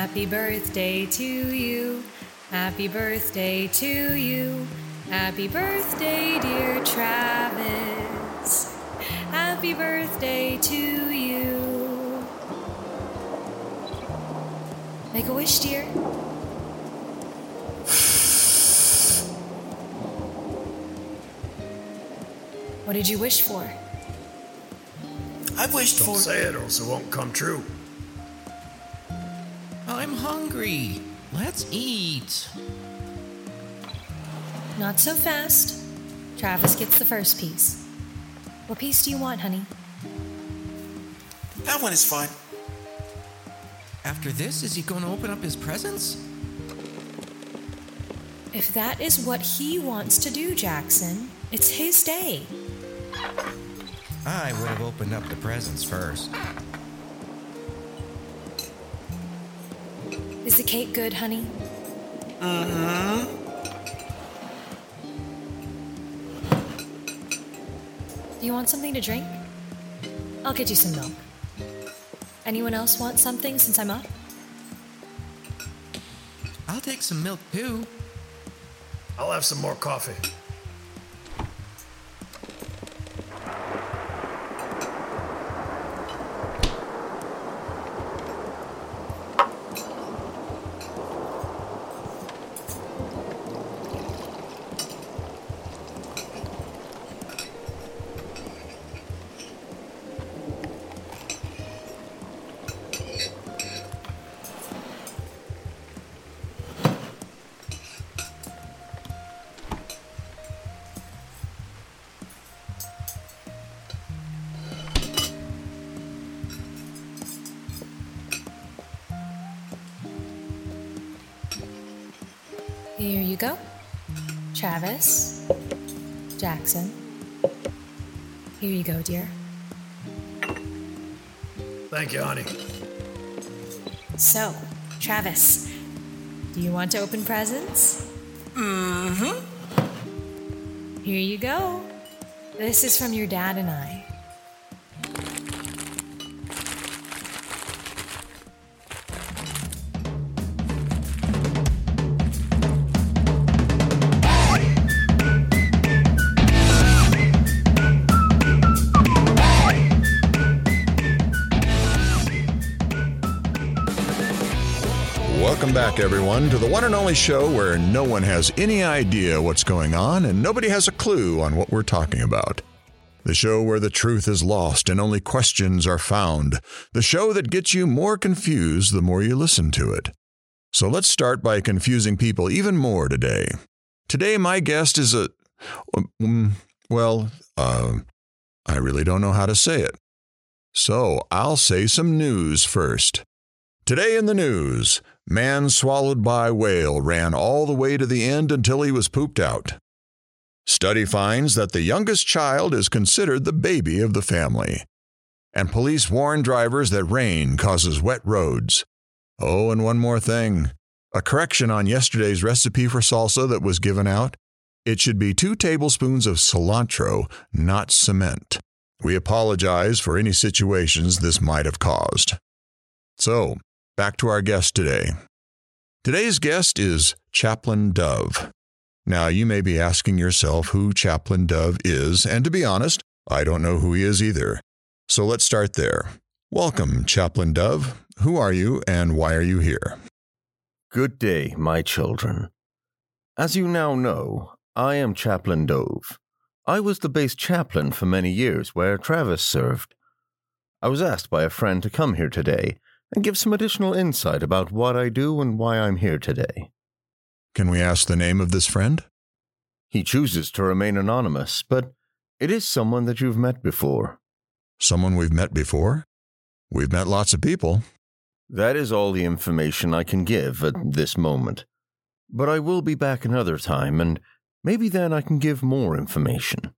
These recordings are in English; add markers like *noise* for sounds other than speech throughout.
Happy birthday to you. Happy birthday to you. Happy birthday, dear Travis. Happy birthday to you. Make a wish, dear. What did you wish for? I've wished Don't for. say it or else it won't come true. I'm hungry. Let's eat. Not so fast. Travis gets the first piece. What piece do you want, honey? That one is fine. After this, is he going to open up his presents? If that is what he wants to do, Jackson, it's his day. I would have opened up the presents first. Is the cake good, honey? Mm-hmm. Do you want something to drink? I'll get you some milk. Anyone else want something since I'm up? I'll take some milk too. I'll have some more coffee. Here you go. Travis. Jackson. Here you go, dear. Thank you, honey. So, Travis, do you want to open presents? Mm hmm. Here you go. This is from your dad and I. Welcome back, everyone, to the one and only show where no one has any idea what's going on and nobody has a clue on what we're talking about. The show where the truth is lost and only questions are found. The show that gets you more confused the more you listen to it. So let's start by confusing people even more today. Today, my guest is a. Um, well, uh, I really don't know how to say it. So I'll say some news first. Today in the news, man swallowed by whale ran all the way to the end until he was pooped out. Study finds that the youngest child is considered the baby of the family. And police warn drivers that rain causes wet roads. Oh, and one more thing a correction on yesterday's recipe for salsa that was given out. It should be two tablespoons of cilantro, not cement. We apologize for any situations this might have caused. So, back to our guest today. Today's guest is Chaplain Dove. Now, you may be asking yourself who Chaplain Dove is, and to be honest, I don't know who he is either. So let's start there. Welcome, Chaplain Dove. Who are you and why are you here? Good day, my children. As you now know, I am Chaplain Dove. I was the base chaplain for many years where Travis served. I was asked by a friend to come here today and give some additional insight about what I do and why I'm here today. Can we ask the name of this friend? He chooses to remain anonymous, but it is someone that you've met before. Someone we've met before? We've met lots of people. That is all the information I can give at this moment. But I will be back another time, and maybe then I can give more information.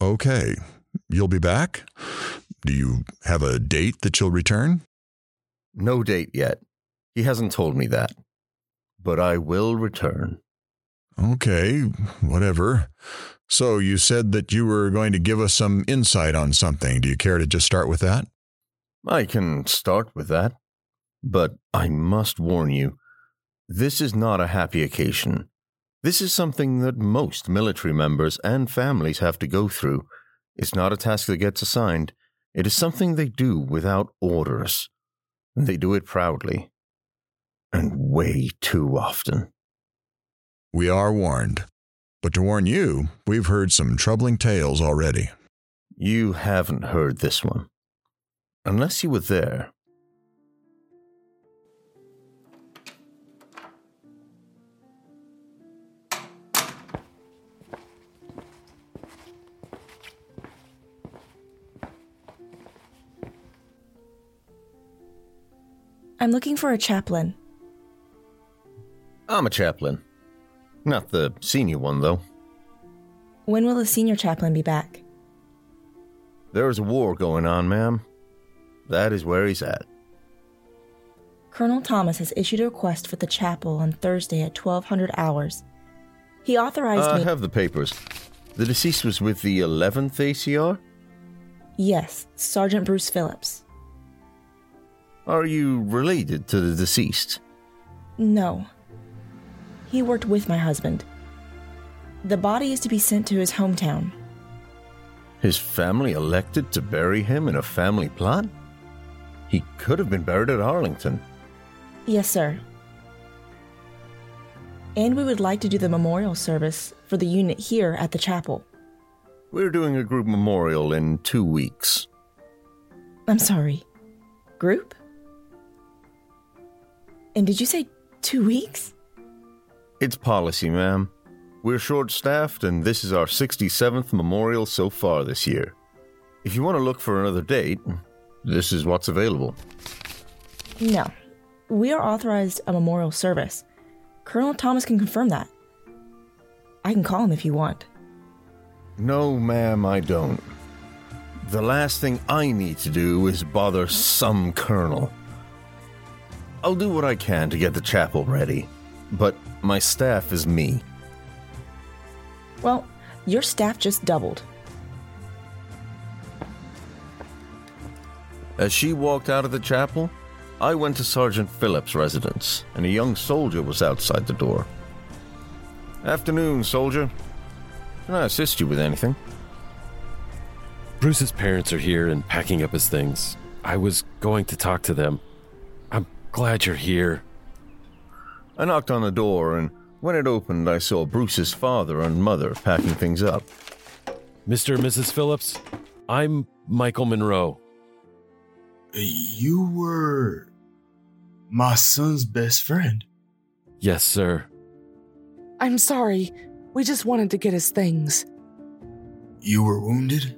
Okay. You'll be back? Do you have a date that you'll return? No date yet. He hasn't told me that. But I will return. Okay, whatever. So you said that you were going to give us some insight on something. Do you care to just start with that? I can start with that. but I must warn you this is not a happy occasion. This is something that most military members and families have to go through. It's not a task that gets assigned, it is something they do without orders. They do it proudly. And way too often. We are warned. But to warn you, we've heard some troubling tales already. You haven't heard this one. Unless you were there. I'm looking for a chaplain. I'm a chaplain. Not the senior one, though. When will the senior chaplain be back? There is a war going on, ma'am. That is where he's at. Colonel Thomas has issued a request for the chapel on Thursday at 1200 hours. He authorized I me. have the papers. The deceased was with the 11th ACR? Yes, Sergeant Bruce Phillips. Are you related to the deceased? No. He worked with my husband. The body is to be sent to his hometown. His family elected to bury him in a family plot? He could have been buried at Arlington. Yes, sir. And we would like to do the memorial service for the unit here at the chapel. We're doing a group memorial in two weeks. I'm sorry. Group? And did you say two weeks? It's policy, ma'am. We're short staffed, and this is our 67th memorial so far this year. If you want to look for another date, this is what's available. No. We are authorized a memorial service. Colonel Thomas can confirm that. I can call him if you want. No, ma'am, I don't. The last thing I need to do is bother some colonel. I'll do what I can to get the chapel ready, but my staff is me. Well, your staff just doubled. As she walked out of the chapel, I went to Sergeant Phillips' residence, and a young soldier was outside the door. Afternoon, soldier. Can I assist you with anything? Bruce's parents are here and packing up his things. I was going to talk to them. I'm glad you're here. I knocked on the door, and when it opened, I saw Bruce's father and mother packing things up. Mr. and Mrs. Phillips, I'm Michael Monroe. Uh, you were my son's best friend. Yes, sir. I'm sorry. We just wanted to get his things. You were wounded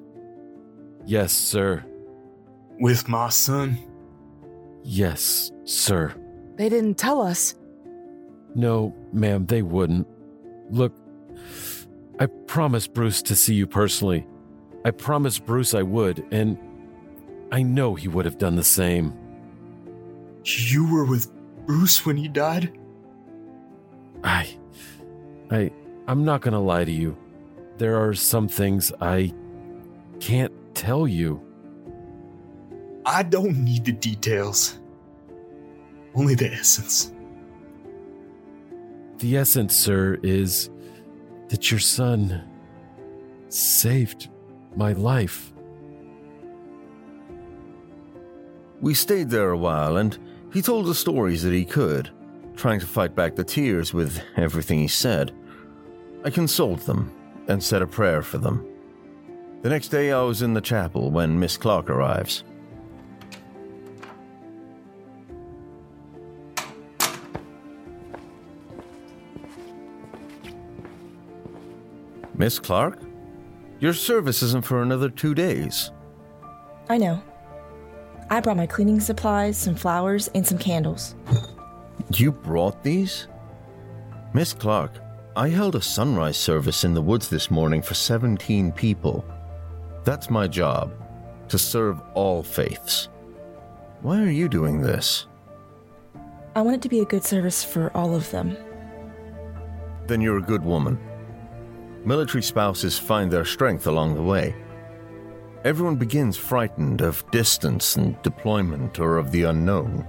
Yes, sir. with my son. Yes, sir. They didn't tell us. No, ma'am, they wouldn't. Look, I promised Bruce to see you personally. I promised Bruce I would, and I know he would have done the same. You were with Bruce when he died? I. I. I'm not gonna lie to you. There are some things I can't tell you. I don't need the details. Only the essence. The essence, sir, is that your son saved my life. We stayed there a while, and he told the stories that he could, trying to fight back the tears with everything he said. I consoled them and said a prayer for them. The next day, I was in the chapel when Miss Clark arrives. Miss Clark? Your service isn't for another two days. I know. I brought my cleaning supplies, some flowers, and some candles. You brought these? Miss Clark, I held a sunrise service in the woods this morning for 17 people. That's my job, to serve all faiths. Why are you doing this? I want it to be a good service for all of them. Then you're a good woman. Military spouses find their strength along the way. Everyone begins frightened of distance and deployment or of the unknown.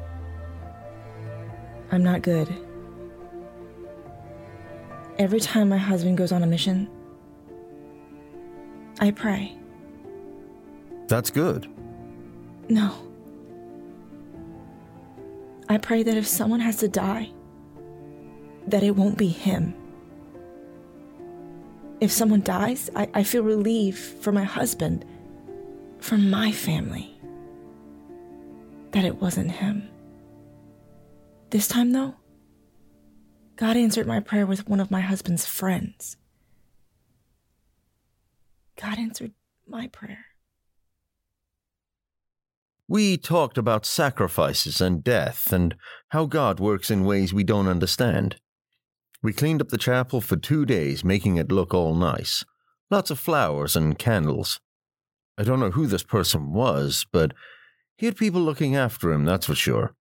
I'm not good. Every time my husband goes on a mission, I pray. That's good. No. I pray that if someone has to die, that it won't be him. If someone dies, I, I feel relief for my husband, for my family, that it wasn't him. This time, though, God answered my prayer with one of my husband's friends. God answered my prayer. We talked about sacrifices and death and how God works in ways we don't understand. We cleaned up the chapel for two days, making it look all nice. Lots of flowers and candles. I don't know who this person was, but he had people looking after him, that's for sure.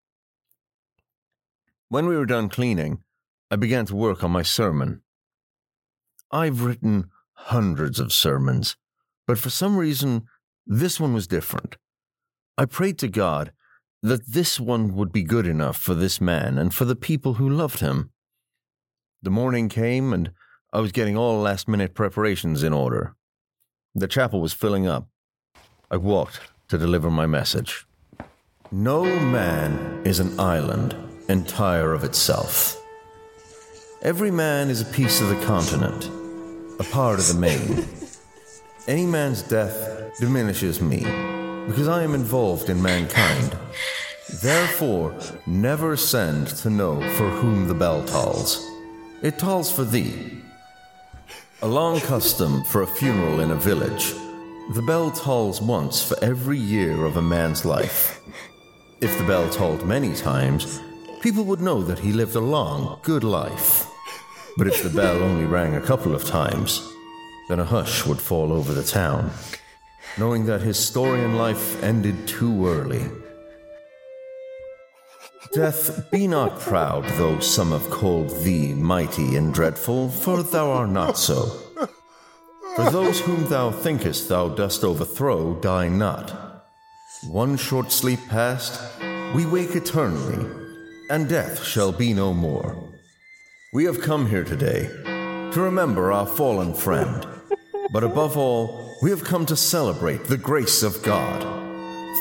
When we were done cleaning, I began to work on my sermon. I've written hundreds of sermons, but for some reason, this one was different. I prayed to God that this one would be good enough for this man and for the people who loved him. The morning came, and I was getting all last minute preparations in order. The chapel was filling up. I walked to deliver my message. No man is an island entire of itself. Every man is a piece of the continent, a part of the main. *laughs* Any man's death diminishes me because I am involved in mankind. Therefore, never send to know for whom the bell tolls. It tolls for thee. A long custom for a funeral in a village. The bell tolls once for every year of a man's life. If the bell tolled many times, people would know that he lived a long, good life. But if the bell only rang a couple of times, then a hush would fall over the town, knowing that his story in life ended too early. Death, be not proud, though some have called thee mighty and dreadful, for thou art not so. For those whom thou thinkest thou dost overthrow die not. One short sleep past, we wake eternally, and death shall be no more. We have come here today to remember our fallen friend, but above all, we have come to celebrate the grace of God.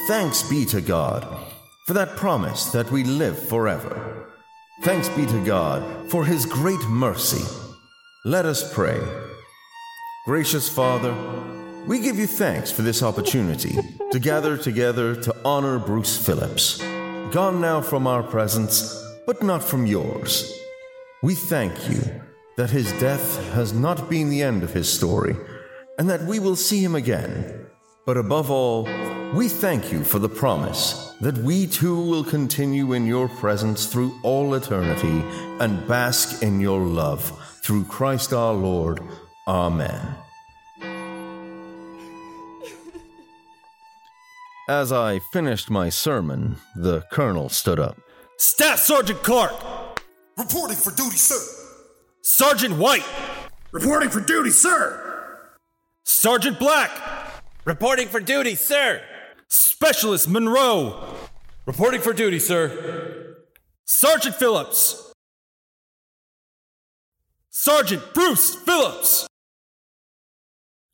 Thanks be to God for that promise that we live forever. Thanks be to God for his great mercy. Let us pray. Gracious Father, we give you thanks for this opportunity to gather together to honor Bruce Phillips, gone now from our presence, but not from yours. We thank you that his death has not been the end of his story, and that we will see him again. But above all, we thank you for the promise that we too will continue in your presence through all eternity and bask in your love through Christ our Lord. Amen. As I finished my sermon, the colonel stood up. Staff Sergeant Clark! Reporting for duty, sir. Sergeant White! Reporting for duty, sir! Sergeant Black! Reporting for duty, sir! Specialist Monroe! Reporting for duty, sir. Sergeant Phillips! Sergeant Bruce Phillips!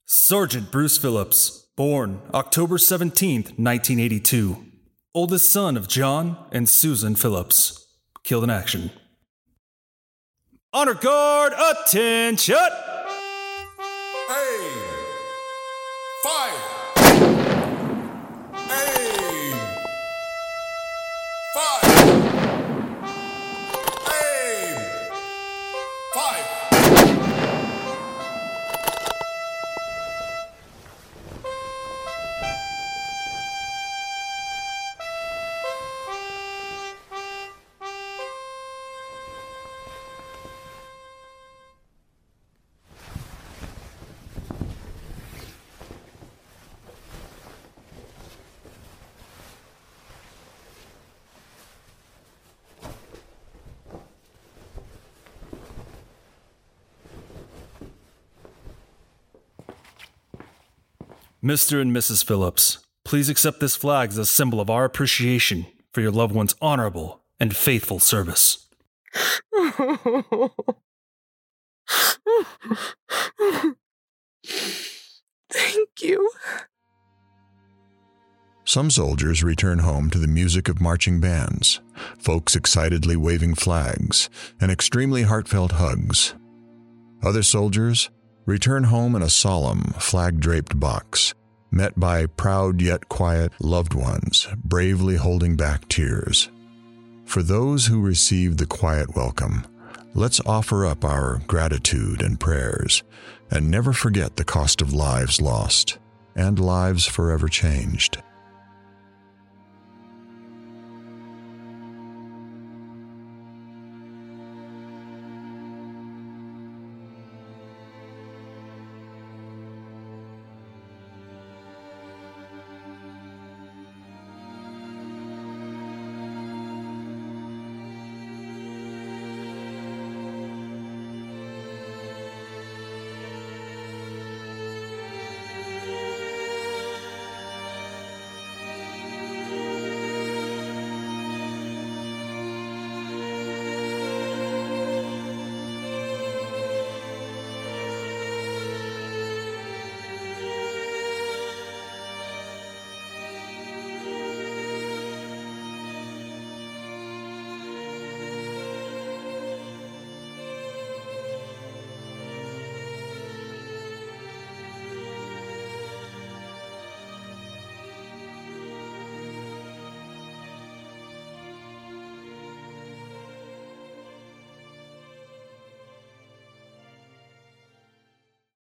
Sergeant Bruce Phillips, born October 17th, 1982. Oldest son of John and Susan Phillips. Killed in action. Honor guard, attention! Mr. and Mrs. Phillips, please accept this flag as a symbol of our appreciation for your loved one's honorable and faithful service. Thank you. Some soldiers return home to the music of marching bands, folks excitedly waving flags, and extremely heartfelt hugs. Other soldiers return home in a solemn, flag draped box, met by proud yet quiet loved ones, bravely holding back tears. For those who received the quiet welcome, let's offer up our gratitude and prayers, and never forget the cost of lives lost and lives forever changed.